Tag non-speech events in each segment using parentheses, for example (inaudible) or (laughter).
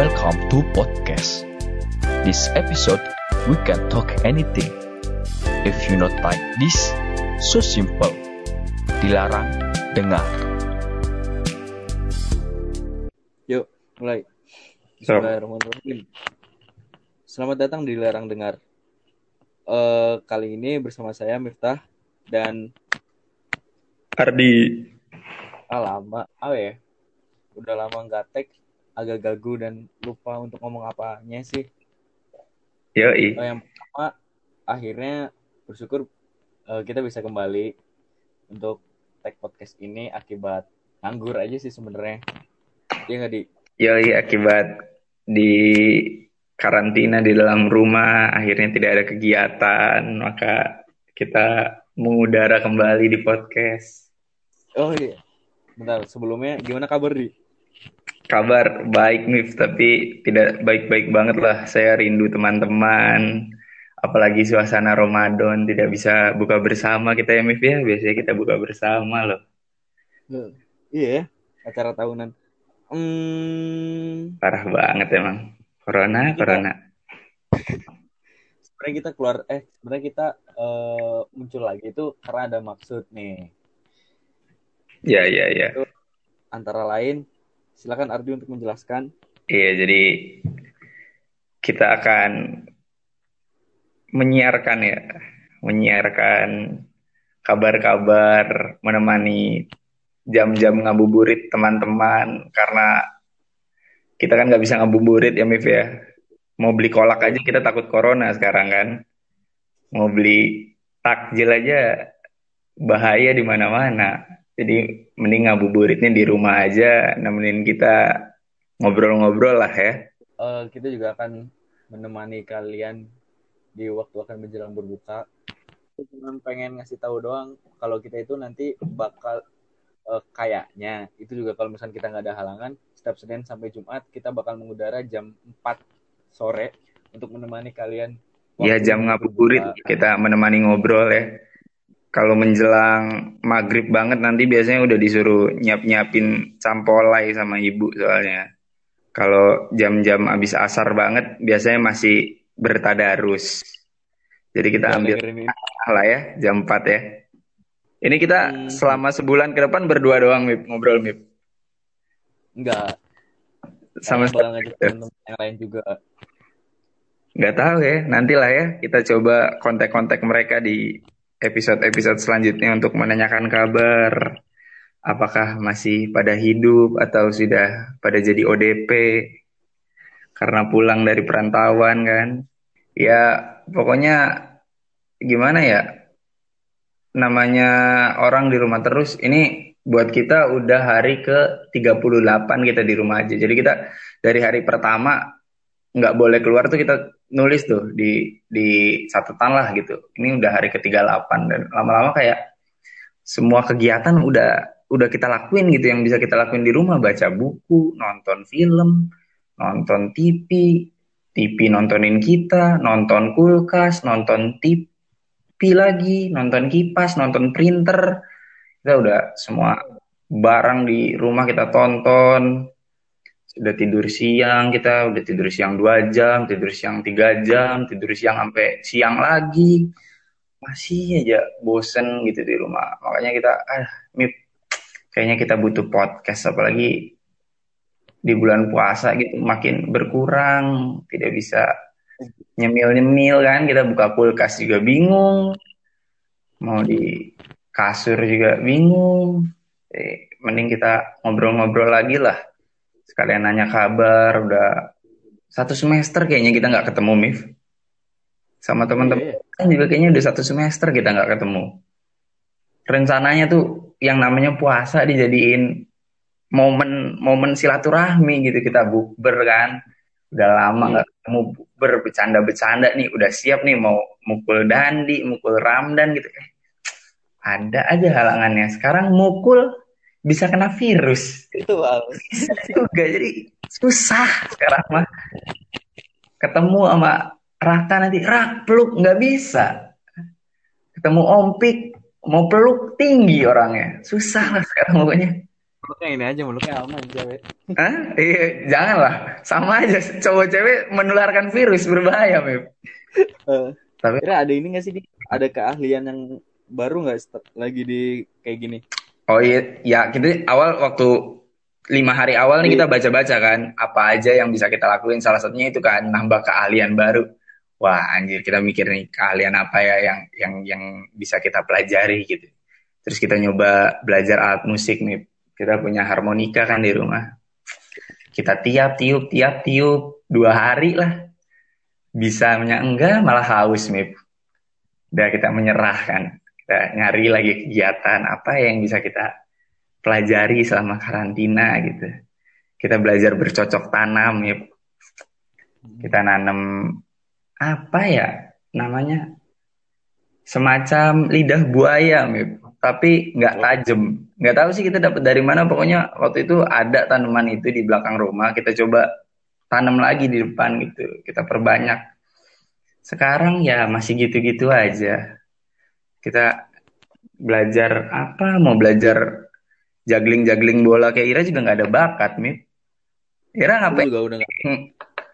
Welcome to podcast. This episode we can talk anything. If you not like this, so simple. Dilarang dengar. Yuk, mulai. Bismillahirrahmanirrahim. Selamat datang di Larang Dengar. Eh kali ini bersama saya Miftah dan Ardi, ah, lama, ah ya, udah lama nggak tag, agak gagu dan lupa untuk ngomong apanya sih. yoi. Eh, yang pertama, akhirnya bersyukur eh, kita bisa kembali untuk tag podcast ini akibat nganggur aja sih sebenarnya. Iya nggak di? Yoi akibat di karantina di dalam rumah, akhirnya tidak ada kegiatan, maka kita mengudara kembali di podcast. Oh iya. Bentar, sebelumnya gimana kabar di? Kabar baik, Mif, tapi tidak baik-baik banget lah. Saya rindu teman-teman, apalagi suasana Ramadan, tidak bisa buka bersama kita ya, Mif ya. Biasanya kita buka bersama loh. Iya, ya, acara tahunan. Hmm, Parah banget emang. Corona, Kita- corona. sebenarnya kita keluar, eh, sebenarnya kita eh, muncul lagi itu karena ada maksud nih. Ya, ya, ya. Antara lain, silakan Ardi untuk menjelaskan. Iya, jadi kita akan menyiarkan ya, menyiarkan kabar-kabar, menemani jam-jam ngabuburit teman-teman karena kita kan nggak bisa ngabuburit ya Mif ya. Mau beli kolak aja kita takut corona sekarang kan. Mau beli takjil aja bahaya di mana-mana. Jadi mending ngabuburitnya di rumah aja, nemenin kita ngobrol-ngobrol lah ya. Eh, kita juga akan menemani kalian di waktu akan menjelang berbuka. Cuma pengen ngasih tahu doang kalau kita itu nanti bakal eh, kayaknya itu juga kalau misalnya kita nggak ada halangan setiap Senin sampai Jumat kita bakal mengudara jam 4 sore untuk menemani kalian Ya waktu jam ngabuburit kita menemani ngobrol ya. Kalau menjelang maghrib banget nanti biasanya udah disuruh nyiap-nyiapin campolai sama ibu soalnya. Kalau jam-jam abis asar banget biasanya masih bertadarus. Jadi kita Ya, ambil lah ya jam 4 ya. Ini kita Hmm. selama sebulan ke depan berdua doang Mip, ngobrol Mip. Enggak, Sama ngajak teman-teman yang lain juga. Nggak tahu ya, nantilah ya kita coba kontak-kontak mereka di episode-episode selanjutnya untuk menanyakan kabar. Apakah masih pada hidup atau sudah pada jadi ODP karena pulang dari perantauan kan? Ya pokoknya gimana ya? Namanya orang di rumah terus. Ini buat kita udah hari ke 38 kita di rumah aja. Jadi kita dari hari pertama nggak boleh keluar tuh kita nulis tuh di di catatan lah gitu. Ini udah hari ke-38 dan lama-lama kayak semua kegiatan udah udah kita lakuin gitu yang bisa kita lakuin di rumah, baca buku, nonton film, nonton TV, TV nontonin kita, nonton kulkas, nonton TV lagi, nonton kipas, nonton printer. Kita udah semua barang di rumah kita tonton, sudah tidur siang kita udah tidur siang dua jam tidur siang tiga jam tidur siang sampai siang lagi. Masih aja bosen gitu di rumah. Makanya kita ah mip kayaknya kita butuh podcast apalagi di bulan puasa gitu makin berkurang tidak bisa nyemil-nyemil kan. Kita buka kulkas juga bingung mau di kasur juga bingung. Eh, mending kita ngobrol-ngobrol lagi lah sekalian nanya kabar udah satu semester kayaknya kita nggak ketemu Mif sama teman-teman. Iya, kan juga kayaknya udah satu semester kita nggak ketemu. Rencananya tuh yang namanya puasa dijadiin momen momen silaturahmi gitu. Kita bukber kan. Udah lama Iya. nggak ketemu bukber bercanda-bercanda nih. Udah siap nih mau mukul dandi mukul ramdan gitu. Eh ada aja halangannya. Sekarang mukul bisa kena virus Itu bisa juga jadi susah sekarang mah ketemu sama Raka nanti rak peluk nggak bisa ketemu Ompik mau peluk tinggi orangnya susah lah sekarang pokoknya Meluknya ini aja, meluknya aman cewek. Hah? Iya, janganlah. Sama aja. Cowok cewek menularkan virus berbahaya, Mip. Uh, Tapi- kira ada ini nggak sih, Di? Ada keahlian yang baru nggak lagi di kayak gini? Oh iya, ya kita awal waktu lima hari awal nih kita baca-baca kan apa aja yang bisa kita lakuin. Salah satunya itu kan nambah keahlian baru. Wah anjir kita mikir nih keahlian apa ya yang yang yang bisa kita pelajari gitu. Terus kita nyoba belajar alat musik nih. Kita punya harmonika kan di rumah. Kita tiap tiup tiap tiup dua hari lah. Bisanya enggak malah haus Mip. Udah kita menyerah kan. Kita nyari lagi kegiatan apa yang bisa kita pelajari selama karantina gitu. Kita belajar bercocok tanam ya. Kita nanam apa ya namanya? Semacam lidah buaya, Mip. tapi nggak tajam. Nggak tahu sih kita dapat dari mana. Pokoknya waktu itu ada tanaman itu di belakang rumah. Kita coba tanam lagi di depan gitu. Kita perbanyak. Sekarang ya masih gitu-gitu aja. Kita belajar apa? Mau belajar juggling-juggling bola kayak Ira juga nggak ada bakat, Mip. Ira ngapain juga udah nggak.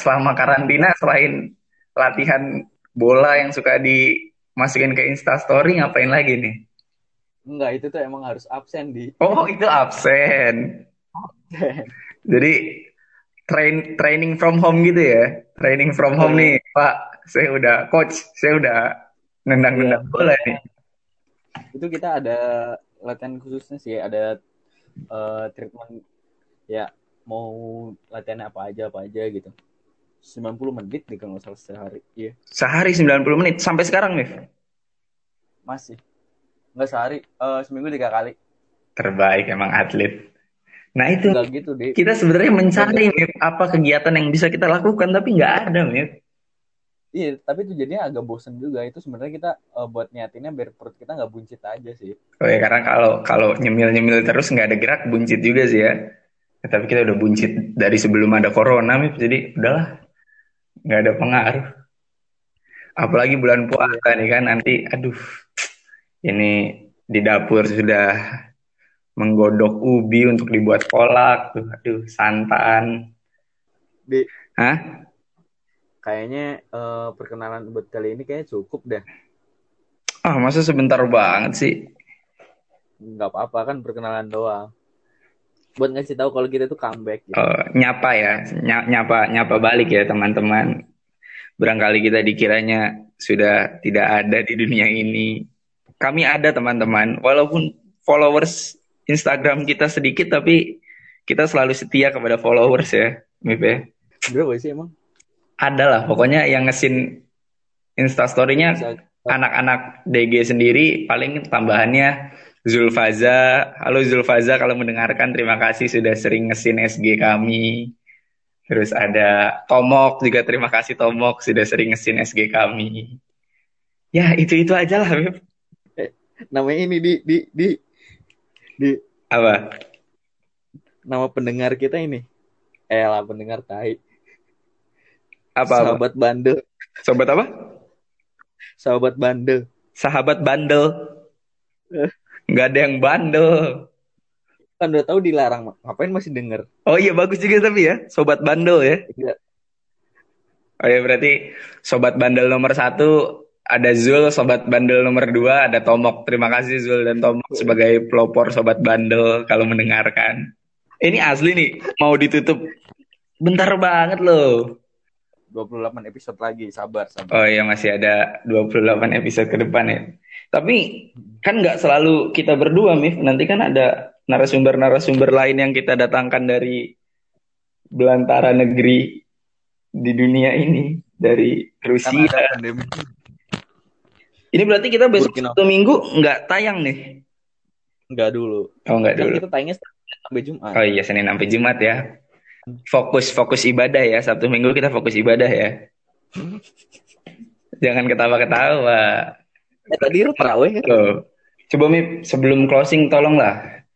selama karantina selain latihan bola yang suka dimasukin ke Instastory ngapain lagi nih? Enggak, itu tuh emang harus absen di. Oh, itu absen. Jadi train training from home gitu ya. Training from home nih, Pak. Saya udah coach, saya udah nendang-nendang bola nih. Itu kita ada latihan khususnya sih, ada eh, treatment ya mau latihan apa aja apa aja gitu. 90 menit nih kalau salah sehari. Iya, Sehari 90 menit sampai sekarang nih. masih. Nggak sehari, eh, seminggu tiga kali. Terbaik emang atlet. Nah, itu gitu deh. kita sebenarnya mencari Mip, apa kegiatan yang bisa kita lakukan tapi nggak ada, Mip. Iya, tapi itu jadinya agak bosen juga. Itu sebenarnya kita eh, buat niatinnya biar perut kita nggak buncit aja sih. Oh ya, karena kalau kalau nyemil-nyemil terus nggak ada gerak buncit juga sih ya. Ya, Tapi kita udah buncit dari sebelum ada corona, Mip. Jadi udahlah, nggak ada pengaruh. Apalagi bulan puasa nih kan nanti, aduh, ini di dapur sudah menggodok ubi untuk dibuat kolak, tuh, aduh, santan. Di Hah? Kayaknya eh, perkenalan buat kali ini kayaknya cukup deh. Ah, masa sebentar banget sih? Nggak apa-apa kan perkenalan doang. Buat ngasih tahu kalau kita tuh comeback gitu. Eh, nyapa ya, Ny- nyapa nyapa balik ya teman-teman. Barangkali kita dikiranya sudah tidak ada di dunia ini. Kami ada teman-teman, walaupun followers Instagram kita sedikit, tapi kita selalu setia kepada followers ya, Mip ya. Berapa sih emang? Ada lah, pokoknya yang ngesin Instastory-nya anak-anak DG sendiri paling tambahannya Zulfaza. Halo Zulfaza kalau mendengarkan terima kasih sudah sering ngesin SG kami. Terus ada Tomok juga terima kasih Tomok sudah sering ngesin SG kami. Ya itu-itu aja lah Beb. Namanya ini di di di di Apa? nama pendengar kita ini. Eh lah pendengar tai. Apa? apa? Sahabat bandel. Sobat apa? Sahabat bandel. Sahabat bandel. Nggak ada yang bandel. Kan udah tahu dilarang. Ngapain masih denger? Oh iya bagus juga tapi ya. Sobat bandel ya. Iya. Oh ya berarti sobat bandel nomor satu ada Zul, sobat bandel nomor dua ada Tomok. Terima kasih Zul dan Tomok sebagai pelopor sobat bandel kalau mendengarkan. Ini asli nih mau ditutup. Bentar banget loh. 28 episode lagi. Sabar, sabar. Oh iya masih ada 28 episode ke depan ya. Tapi kan nggak selalu kita berdua, Mif. Nanti kan ada narasumber-narasumber lain yang kita datangkan dari belantara negeri di dunia ini, dari Kan Rusia. pandemi. Ini berarti kita besok Burkina. satu minggu nggak tayang nih? Enggak dulu. Oh nggak Kan dulu. kita tayangnya sampai Jumat. Oh iya Senin sampai Jumat ya. Fokus fokus ibadah ya. Sabtu Minggu kita fokus ibadah ya. Jangan ketawa-ketawa. Eh, tadi lu terawih kan? Coba Mip, sebelum closing tolonglah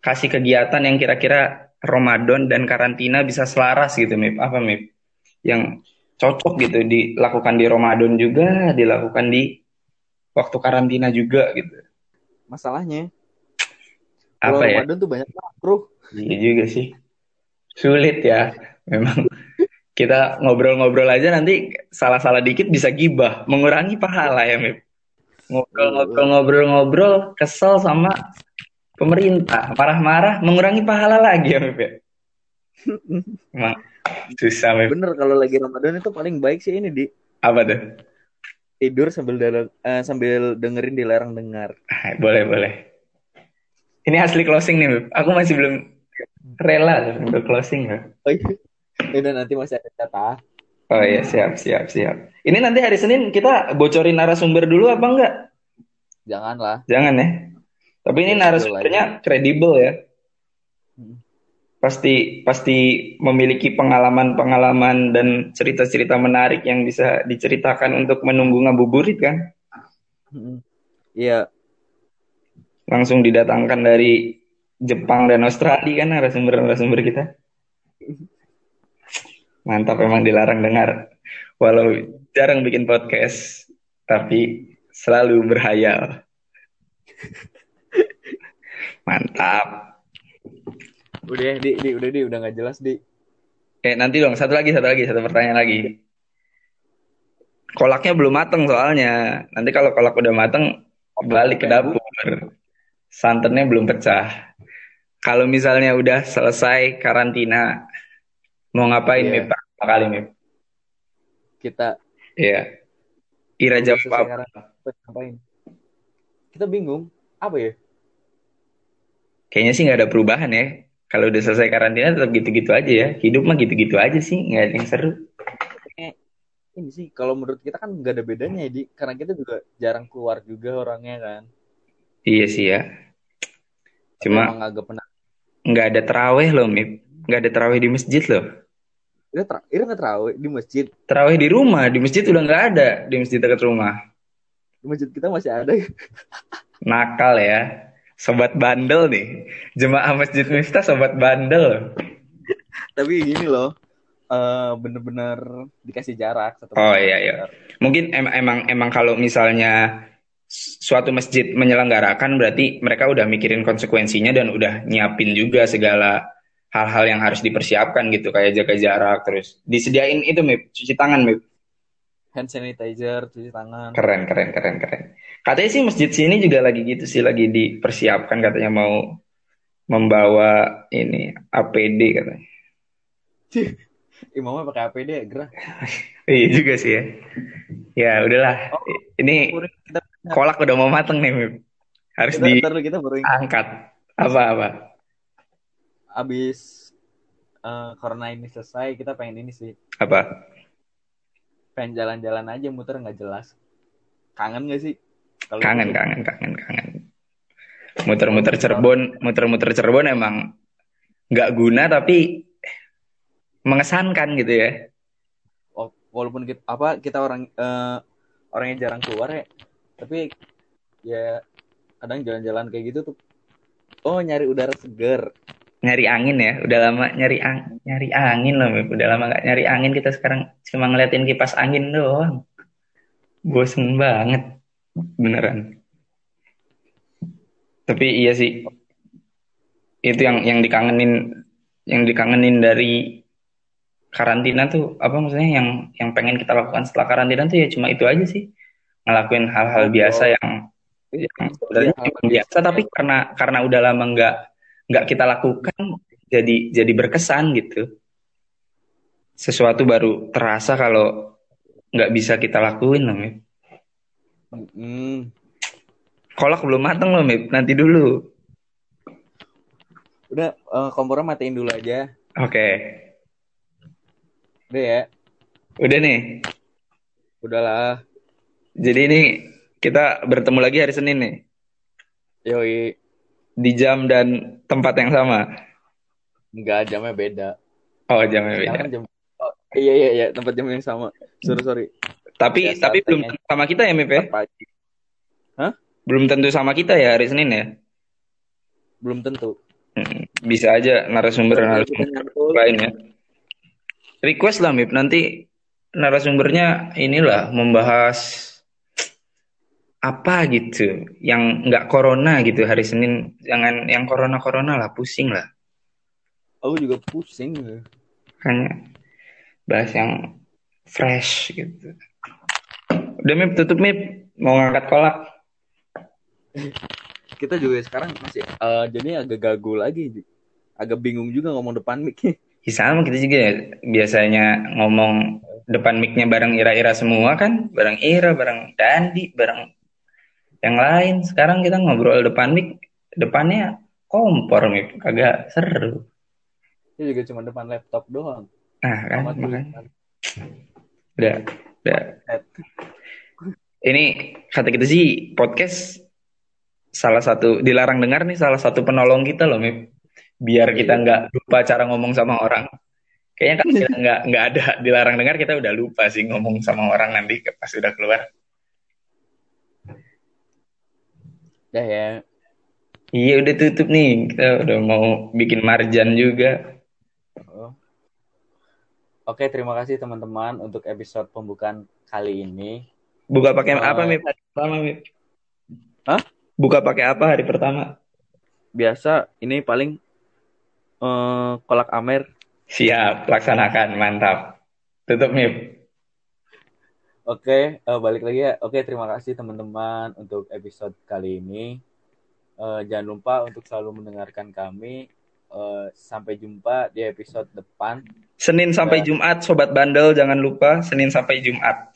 kasih kegiatan yang kira-kira Ramadan dan karantina bisa selaras gitu Mip. Apa Mip? Yang cocok gitu dilakukan di Ramadan juga, dilakukan di waktu karantina juga gitu. Masalahnya apa ya? Ramadan tuh banyak makruh. Iya juga sih. Sulit ya. Memang kita ngobrol-ngobrol aja nanti salah-salah dikit bisa gibah, mengurangi pahala ya, Mip. Ngobrol-ngobrol-ngobrol-ngobrol kesel sama pemerintah, marah-marah mengurangi pahala lagi ya, Mip ya. Emang susah, Mip. Bener kalau lagi Ramadan itu paling baik sih ini di Apa tuh? tidur sambil dalam- eh, sambil dengerin dilarang dengar. Ah, Boleh, boleh. Ini asli closing nih, Mip. Aku masih belum rela untuk closing ya. Oh iya. Udah nanti masih ada catah. Oh iya, siap, siap, siap. Ini nanti hari Senin kita bocorin narasumber dulu apa enggak? Janganlah. Jangan ya. Tapi ini Kredibel narasumbernya kredibel ya. Hmm. Pasti pasti memiliki pengalaman-pengalaman dan cerita-cerita menarik yang bisa diceritakan untuk menunggu ngabuburit kan. Mm-mm. Iya. Langsung didatangkan dari Jepang dan Australia kan narasumber-narasumber kita. Mantap emang dilarang dengar. Walau jarang bikin podcast, tapi selalu berhayal. Mantap. Udah di, di udah di udah nggak jelas di. Eh nanti dong satu lagi satu lagi satu pertanyaan lagi. Kolaknya belum mateng soalnya. Nanti kalau kolak udah mateng balik ke dapur. Santannya belum pecah. Kalau misalnya udah selesai karantina, mau ngapain Iya. Mip? Pertama kali Mip? Kita Iya. Ira udah jawab apa? ngapain? Kita bingung. Apa ya? Kayaknya sih nggak ada perubahan ya. Kalau udah selesai karantina tetap gitu-gitu aja ya. Hidup mah gitu-gitu aja sih, nggak ada yang seru. Ini sih kalau menurut kita kan nggak ada bedanya ya di karena kita juga jarang keluar juga orangnya kan. Iya sih ya. Tapi Cuma emang agak pernah. Nggak ada terawih loh, Mip. Nggak ada terawih di masjid loh. Ira tra- Ira nggak terawih di masjid. Terawih di rumah, di masjid udah nggak ada. Di masjid dekat rumah. Di masjid kita masih ada. Nakal ya. Sobat bandel nih. Jemaah Masjid Miftah sobat bandel. Tapi gini loh. eh bener-bener dikasih jarak satu Oh, iya, iya. Mungkin em- emang emang kalau misalnya suatu masjid menyelenggarakan berarti mereka udah mikirin konsekuensinya dan udah nyiapin juga segala hal-hal yang harus dipersiapkan gitu kayak jaga jarak terus disediain itu Mip, cuci tangan Mip. Hand sanitizer, cuci tangan. Keren keren keren keren. Katanya sih masjid sini juga lagi gitu sih lagi dipersiapkan katanya mau membawa ini APD katanya. (laughs) Imamnya pakai APD ya, gerah. (laughs) Iya juga sih ya. Ya udahlah. Oh. Ini Kita kolak udah mau mateng nih Mip. Harus kita, di kita baru angkat apa-apa abis eh, corona ini selesai kita pengen ini sih. Apa? Pengen jalan-jalan aja muter nggak jelas. Kangen gak sih? Kalau kangen gitu. kangen kangen kangen. Muter-muter Cirebon muter-muter Cirebon emang nggak guna tapi mengesankan gitu ya. Wa- walaupun kita apa kita orang eh, orangnya jarang keluar ya tapi ya kadang jalan-jalan kayak gitu tuh oh nyari udara seger nyari angin ya udah lama nyari ang nyari angin loh Mip. udah lama nggak nyari angin kita sekarang cuma ngeliatin kipas angin doang. Bosen banget beneran. Tapi iya sih itu yang yang dikangenin yang dikangenin dari karantina tuh apa maksudnya yang yang pengen kita lakukan setelah karantina tuh ya cuma itu aja sih ngelakuin hal-hal biasa yang yang sebenarnya Hal cuma biasa tapi karena karena udah lama nggak nggak kita lakukan jadi jadi berkesan gitu. Sesuatu baru terasa kalau nggak bisa kita lakuin loh Mip. Hmm, kolak belum mateng loh Mip. Nanti dulu. Udah eh, kompornya matiin dulu aja. Oke. Udah ya? Udah nih? Udahlah jadi ini kita bertemu lagi hari Senin nih. Yoi. Di jam dan tempat yang sama. Nggak jamnya beda. Oh jamnya beda. Sekarang jam oh, iya iya iya tempat jam yang sama. Sorry sorry. Tapi Biasa tapi belum tentu sama kita ya Mip ya? Pagi. Belum tentu sama kita ya hari Senin ya? Belum tentu. Hmm, bisa aja narasumber narasumber lain ya. Request lah Mip. Nanti narasumbernya inilah membahas apa gitu yang nggak corona gitu hari Senin. Jangan yang corona corona lah pusing lah. Aku juga pusing hanya bahas yang fresh gitu. Udah mip tutup mip. Mau ngangkat kolak? Kita juga sekarang masih uh, jadi agak gagu lagi. Agak bingung juga ngomong depan mic. (laughs) Ya, sama kita juga ya, biasanya ngomong depan micnya bareng Ira-Ira semua kan. Bareng Ira bareng Dandi bareng yang lain sekarang kita ngobrol depan mic depannya kompor mic agak seru. Ini juga cuma depan laptop doang. Nah kan udah udah. Ini kata kita sih podcast salah satu dilarang dengar nih salah satu penolong kita loh Mip. Biar kita iya. nggak lupa cara ngomong sama orang. Kayaknya kan kita (laughs) nggak nggak ada dilarang dengar kita udah lupa sih ngomong sama orang nanti pas udah keluar Dah ya. Iya udah tutup nih. Kita udah mau bikin marjan juga. Oh. Oke, terima kasih teman-teman untuk episode pembukaan kali ini. Buka pakai uh, apa, Mip? Hari pertama, Mip? Hah? Buka pakai apa hari pertama? Biasa, ini paling uh, kolak amer. Siap, laksanakan. Mantap. Tutup, Mip. Oke, uh, balik lagi ya. Oke, terima kasih teman-teman untuk episode kali ini. Uh, jangan lupa untuk selalu mendengarkan kami. Uh, sampai jumpa di episode depan. Senin sampai uh, Jumat, sobat bandel jangan lupa Senin sampai Jumat.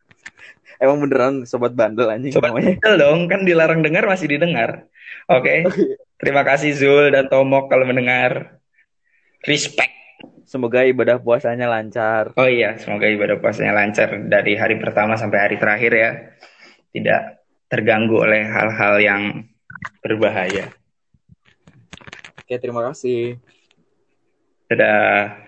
(laughs) Emang beneran sobat bandel anjing Sobat namanya. bandel dong, kan dilarang dengar masih didengar. Oke. Okay. (laughs) Terima kasih Zul dan Tomok kalau mendengar. Respect. Semoga ibadah puasanya lancar. Oh iya, semoga ibadah puasanya lancar dari hari pertama sampai hari terakhir ya. Tidak terganggu oleh hal-hal yang berbahaya. Oke, terima kasih. Dadah.